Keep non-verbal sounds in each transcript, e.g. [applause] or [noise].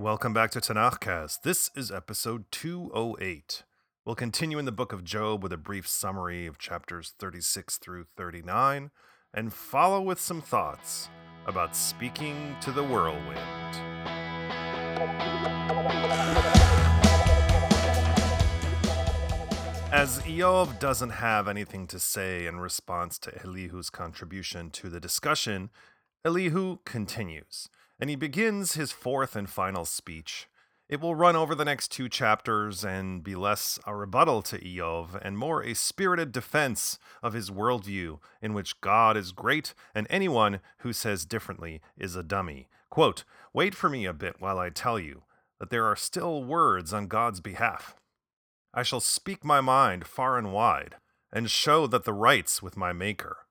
Welcome back to Tanakhcast. This is episode 208. We'll continue in the book of Job with a brief summary of chapters 36 through 39 and follow with some thoughts about speaking to the whirlwind. As Iyov doesn't have anything to say in response to Elihu's contribution to the discussion, Elihu continues, and he begins his fourth and final speech. It will run over the next two chapters and be less a rebuttal to Iyov and more a spirited defense of his worldview in which God is great and anyone who says differently is a dummy. Quote, Wait for me a bit while I tell you that there are still words on God's behalf. I shall speak my mind far and wide, and show that the rights with my Maker.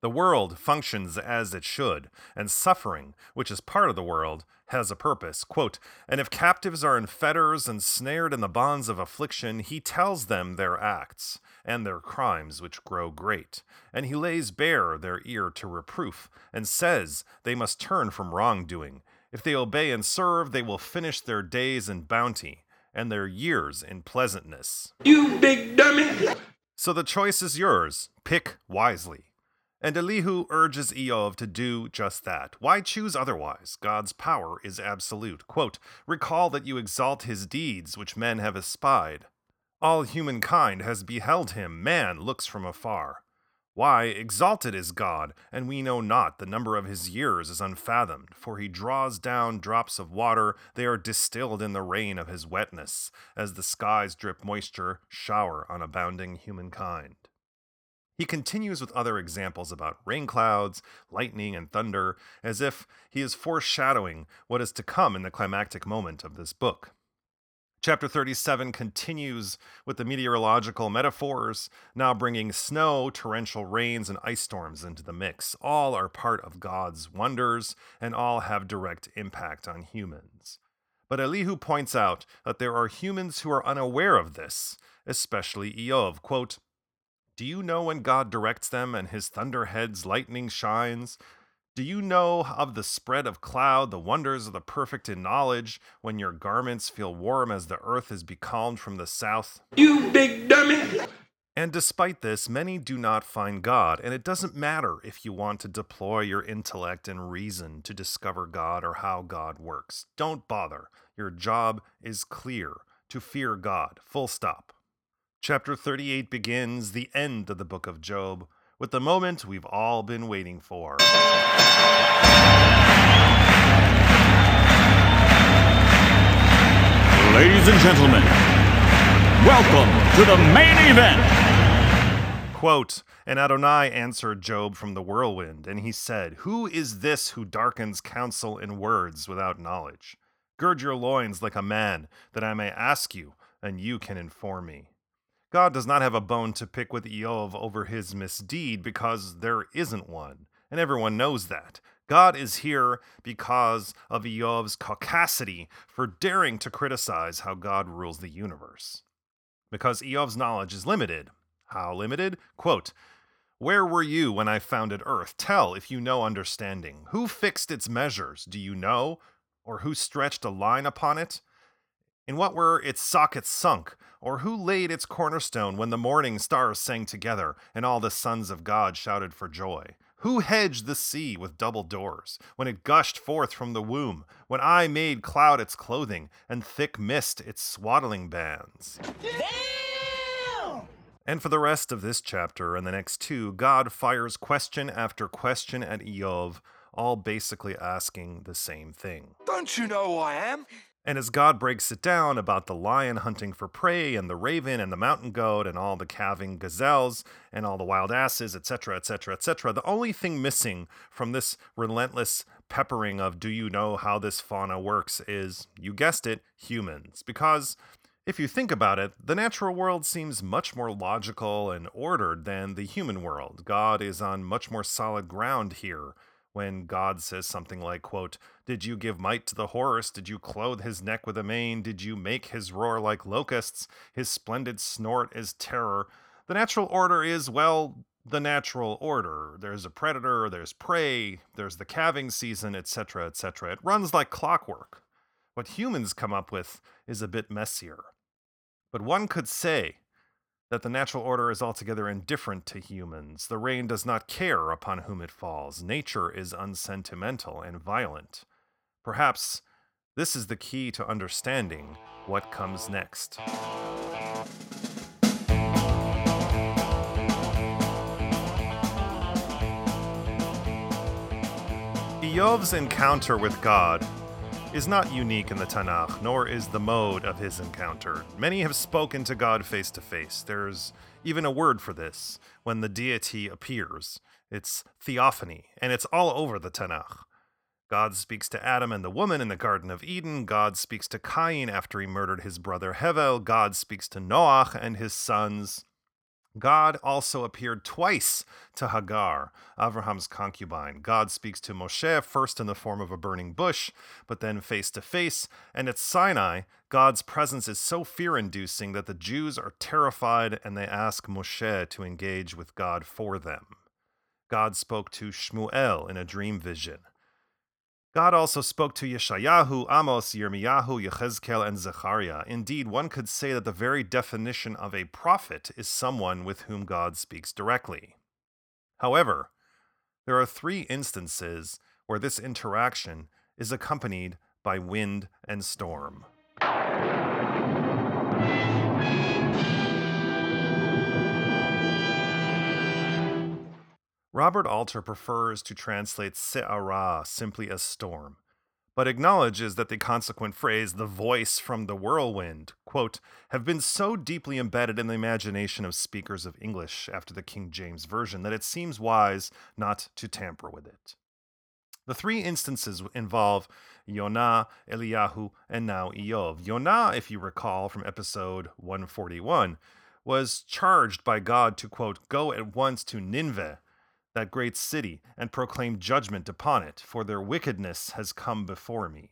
The world functions as it should, and suffering, which is part of the world, has a purpose. Quote, and if captives are in fetters and snared in the bonds of affliction, he tells them their acts, and their crimes which grow great. And he lays bare their ear to reproof, and says they must turn from wrongdoing. If they obey and serve, they will finish their days in bounty and their years in pleasantness. You big dummy! So the choice is yours. Pick wisely. And Elihu urges Iyov to do just that. Why choose otherwise? God's power is absolute. Quote, Recall that you exalt his deeds, which men have espied. All humankind has beheld him, man looks from afar. Why, exalted is God, and we know not, the number of his years is unfathomed, for he draws down drops of water, they are distilled in the rain of his wetness, as the skies drip moisture, shower on abounding humankind. He continues with other examples about rain clouds, lightning, and thunder, as if he is foreshadowing what is to come in the climactic moment of this book. Chapter 37 continues with the meteorological metaphors, now bringing snow, torrential rains, and ice storms into the mix. All are part of God's wonders, and all have direct impact on humans. But Elihu points out that there are humans who are unaware of this, especially Iyov. Quote, Do you know when God directs them and his thunderhead's lightning shines? Do you know of the spread of cloud, the wonders of the perfect in knowledge, when your garments feel warm as the earth is becalmed from the south? You big dummy! And despite this, many do not find God, and it doesn't matter if you want to deploy your intellect and reason to discover God or how God works. Don't bother. Your job is clear to fear God. Full stop. Chapter 38 begins the end of the book of Job with the moment we've all been waiting for. Ladies and gentlemen, welcome to the main event. Quote, and Adonai answered Job from the whirlwind, and he said, Who is this who darkens counsel in words without knowledge? Gird your loins like a man, that I may ask you, and you can inform me. God does not have a bone to pick with Iyov over his misdeed because there isn't one, and everyone knows that. God is here because of Iyov's caucasity for daring to criticize how God rules the universe. Because Iyov's knowledge is limited. How limited? Quote, Where were you when I founded earth? Tell if you know understanding. Who fixed its measures? Do you know? Or who stretched a line upon it? In what were its sockets sunk? Or who laid its cornerstone when the morning stars sang together and all the sons of God shouted for joy? Who hedged the sea with double doors when it gushed forth from the womb, when I made cloud its clothing and thick mist its swaddling bands? And for the rest of this chapter and the next two, God fires question after question at Iyov, all basically asking the same thing. Don't you know who I am? And as God breaks it down about the lion hunting for prey, and the raven, and the mountain goat, and all the calving gazelles, and all the wild asses, etc., etc., etc., the only thing missing from this relentless peppering of do you know how this fauna works is, you guessed it, humans. Because if you think about it, the natural world seems much more logical and ordered than the human world. God is on much more solid ground here when God says something like, quote, Did you give might to the horse? Did you clothe his neck with a mane? Did you make his roar like locusts? His splendid snort is terror. The natural order is, well, the natural order. There's a predator, there's prey, there's the calving season, etc., etc. It runs like clockwork. What humans come up with is a bit messier. But one could say that the natural order is altogether indifferent to humans. The rain does not care upon whom it falls. Nature is unsentimental and violent. Perhaps this is the key to understanding what comes next. Iyov's encounter with God is not unique in the Tanakh, nor is the mode of his encounter. Many have spoken to God face to face. There's even a word for this when the deity appears. It's theophany, and it's all over the Tanakh. God speaks to Adam and the woman in the Garden of Eden. God speaks to Cain after he murdered his brother Hevel. God speaks to Noach and his sons. God also appeared twice to Hagar, Abraham's concubine. God speaks to Moshe first in the form of a burning bush, but then face to face. And at Sinai, God's presence is so fear inducing that the Jews are terrified and they ask Moshe to engage with God for them. God spoke to Shmuel in a dream vision. God also spoke to Yeshayahu, Amos, Yirmiyahu, Yechezkel, and Zechariah. Indeed, one could say that the very definition of a prophet is someone with whom God speaks directly. However, there are three instances where this interaction is accompanied by wind and storm. Robert Alter prefers to translate se'ara simply as storm, but acknowledges that the consequent phrase, the voice from the whirlwind, quote, have been so deeply embedded in the imagination of speakers of English after the King James Version that it seems wise not to tamper with it. The three instances involve Yonah, Eliyahu, and now Iyov. Yonah, if you recall from episode 141, was charged by God to, quote, go at once to Nineveh, that great city, and proclaim judgment upon it, for their wickedness has come before me.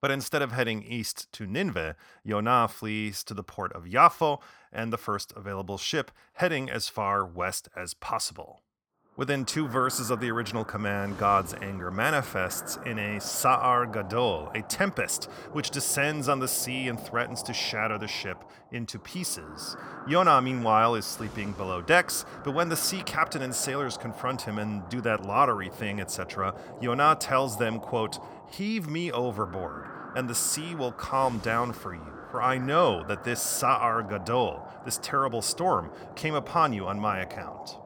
But instead of heading east to Nineveh, Yonah flees to the port of Yaffo and the first available ship, heading as far west as possible. Within two verses of the original command, God's anger manifests in a Sa'ar Gadol, a tempest, which descends on the sea and threatens to shatter the ship into pieces. Yonah, meanwhile, is sleeping below decks, but when the sea captain and sailors confront him and do that lottery thing, etc., Yonah tells them, quote, Heave me overboard, and the sea will calm down for you. For I know that this Sa'ar Gadol, this terrible storm, came upon you on my account.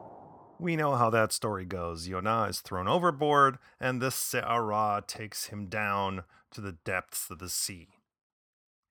We know how that story goes. Yonah is thrown overboard, and the Se'ara takes him down to the depths of the sea.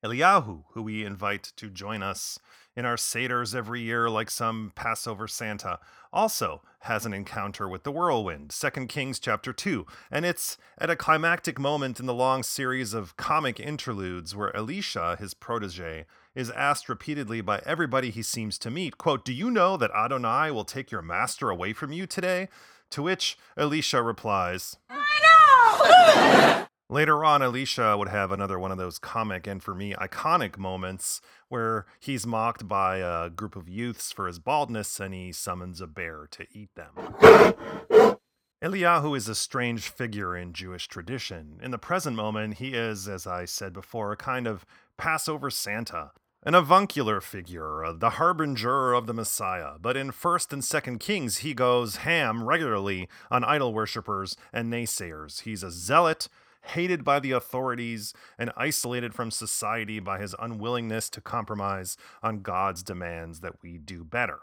Eliyahu, who we invite to join us in our Seders every year like some Passover Santa, also has an encounter with the whirlwind, 2 Kings chapter 2, and it's at a climactic moment in the long series of comic interludes where Elisha, his protege, is asked repeatedly by everybody he seems to meet, quote, "Do you know that Adonai will take your master away from you today?" To which Elisha replies, "I know." [laughs] Later on, Elisha would have another one of those comic and for me iconic moments where he's mocked by a group of youths for his baldness and he summons a bear to eat them. [laughs] Eliyahu is a strange figure in Jewish tradition. In the present moment, he is, as I said before, a kind of Passover Santa, an avuncular figure, uh, the harbinger of the Messiah. But in 1st and 2nd Kings, he goes ham regularly on idol worshippers and naysayers. He's a zealot hated by the authorities, and isolated from society by his unwillingness to compromise on God's demands that we do better.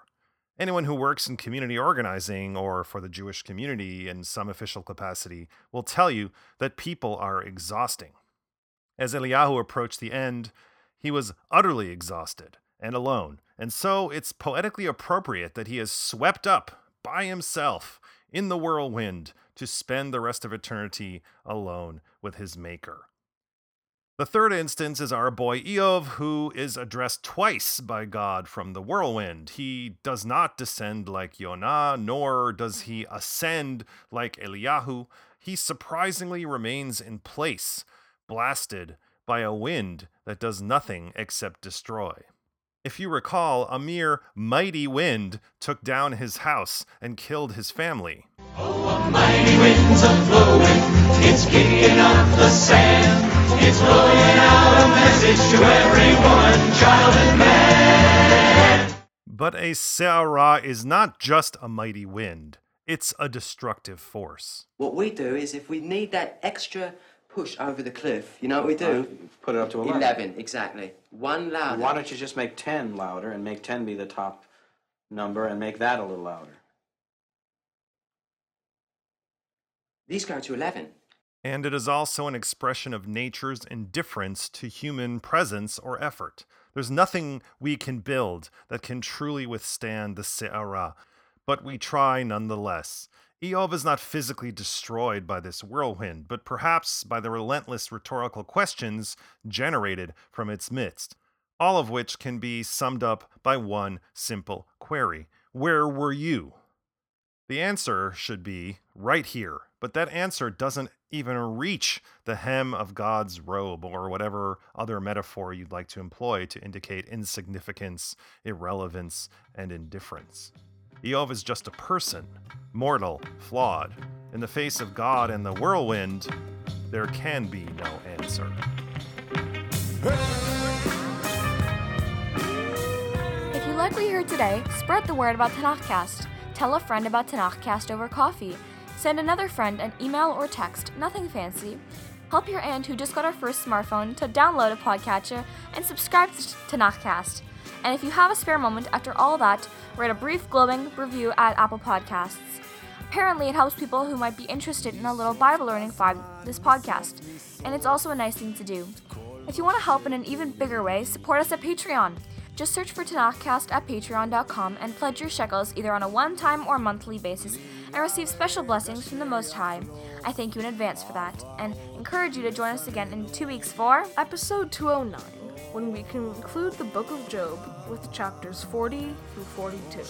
Anyone who works in community organizing or for the Jewish community in some official capacity will tell you that people are exhausting. As Eliyahu approached the end, he was utterly exhausted and alone, and so it's poetically appropriate that he is swept up by himself in the whirlwind to spend the rest of eternity alone with his Maker. The third instance is our boy Iyov, who is addressed twice by God from the whirlwind. He does not descend like Yonah, nor does he ascend like Eliyahu. He surprisingly remains in place, blasted by a wind that does nothing except destroy. If you recall, a mere mighty wind took down his house and killed his family. Mighty winds are blowing, it's kicking up the sand. It's blowing out a message to every woman, child, and man. But a Se'ara is not just a mighty wind, it's a destructive force. What we do is if we need that extra push over the cliff, you know what we do? Put it up to 11. 11, exactly. One louder. Why don't you just make 10 louder and make 10 be the top number and make that a little louder? These go to 11. And it is also an expression of nature's indifference to human presence or effort. There's nothing we can build that can truly withstand the Se'ara, but we try nonetheless. Iyov is not physically destroyed by this whirlwind, but perhaps by the relentless rhetorical questions generated from its midst, all of which can be summed up by one simple query Where were you? The answer should be right here, but that answer doesn't even reach the hem of God's robe or whatever other metaphor you'd like to employ to indicate insignificance, irrelevance, and indifference. Iyov is just a person, mortal, flawed. In the face of God and the whirlwind, there can be no answer. If you like what you heard today, spread the word about Tanakhcast. Tell a friend about Tanakhcast over coffee. Send another friend an email or text, nothing fancy. Help your aunt who just got her first smartphone to download a podcatcher and subscribe to Tanakhcast. And if you have a spare moment after all that, write a brief glowing review at Apple Podcasts. Apparently, it helps people who might be interested in a little Bible learning for this podcast, and it's also a nice thing to do. If you want to help in an even bigger way, support us at Patreon. Just search for Tanakhcast at patreon.com and pledge your shekels either on a one time or monthly basis and receive special blessings from the Most High. I thank you in advance for that and encourage you to join us again in two weeks for Episode 209, when we conclude the book of Job with chapters 40 through 42.